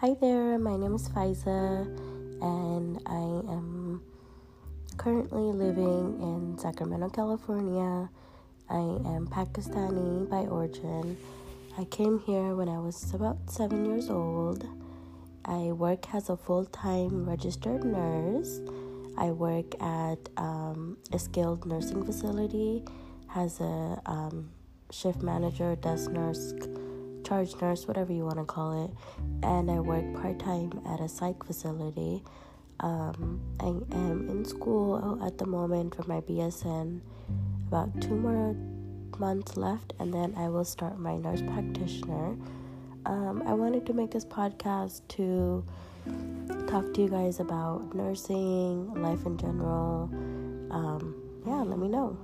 Hi there, my name is Faiza, and I am currently living in Sacramento, California. I am Pakistani by origin. I came here when I was about seven years old. I work as a full time registered nurse. I work at um, a skilled nursing facility as a um, shift manager, desk nurse, charge nurse, whatever you want to call it. And I work part time at a psych facility. Um, I am in school at the moment for my BSN. About two more months left, and then I will start my nurse practitioner. Um, I wanted to make this podcast to talk to you guys about nursing, life in general. Um, yeah, let me know.